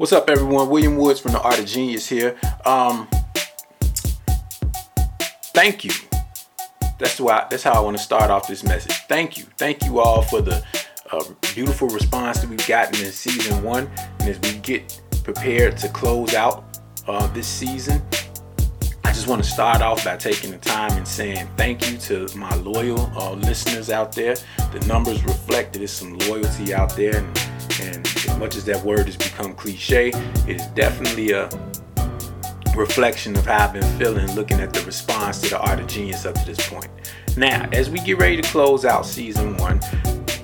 What's up, everyone? William Woods from the Art of Genius here. Um, thank you. That's why. That's how I want to start off this message. Thank you. Thank you all for the uh, beautiful response that we've gotten in season one, and as we get prepared to close out uh, this season, I just want to start off by taking the time and saying thank you to my loyal uh, listeners out there. The numbers reflect that there's some loyalty out there, and, and much as that word has become cliche, it is definitely a reflection of how I've been feeling looking at the response to the Art of Genius up to this point. Now, as we get ready to close out season one,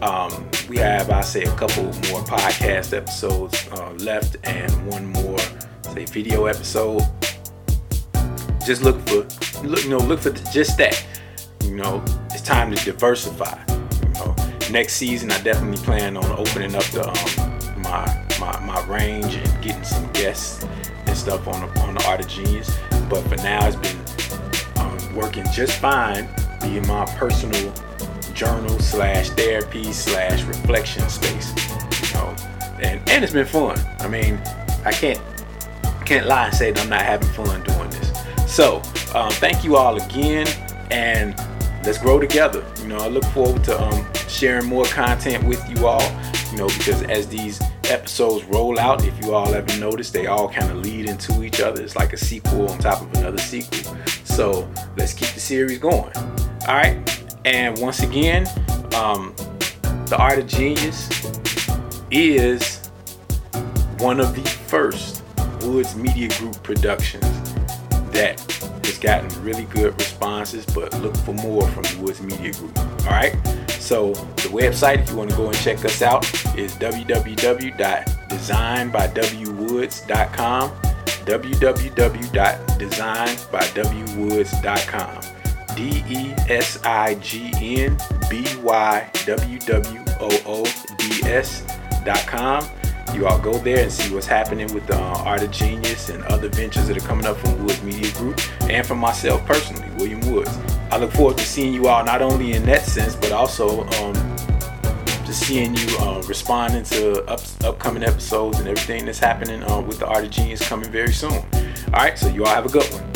um, we have, I say, a couple more podcast episodes uh, left and one more, say, video episode. Just look for, look, you know, look for just that. You know, it's time to diversify. You know, next season, I definitely plan on opening up the um, range and getting some guests and stuff on the, on the Art of Genius. But for now, it's been um, working just fine, being my personal journal slash therapy slash reflection space. You know, and and it's been fun. I mean, I can't can't lie and say that I'm not having fun doing this. So um, thank you all again, and let's grow together. You know, I look forward to um, sharing more content with you all. You know, because as these episodes roll out, if you all ever noticed, they all kind of lead into each other. It's like a sequel on top of another sequel. So let's keep the series going. All right. And once again, um, the Art of Genius is one of the first Woods Media Group productions that has gotten really good responses, but look for more from the Woods Media Group. All right. So the website, if you want to go and check us out, is www.designbywoods.com. www.designbywoods.com. D E S I G N B Y W W O O D S dot com. You all go there and see what's happening with the uh, Art of Genius and other ventures that are coming up from Woods Media Group and for myself personally, William Woods. I look forward to seeing you all not only in that sense, but also um, just seeing you uh, responding to up- upcoming episodes and everything that's happening uh, with the Art of Genius coming very soon. All right, so you all have a good one.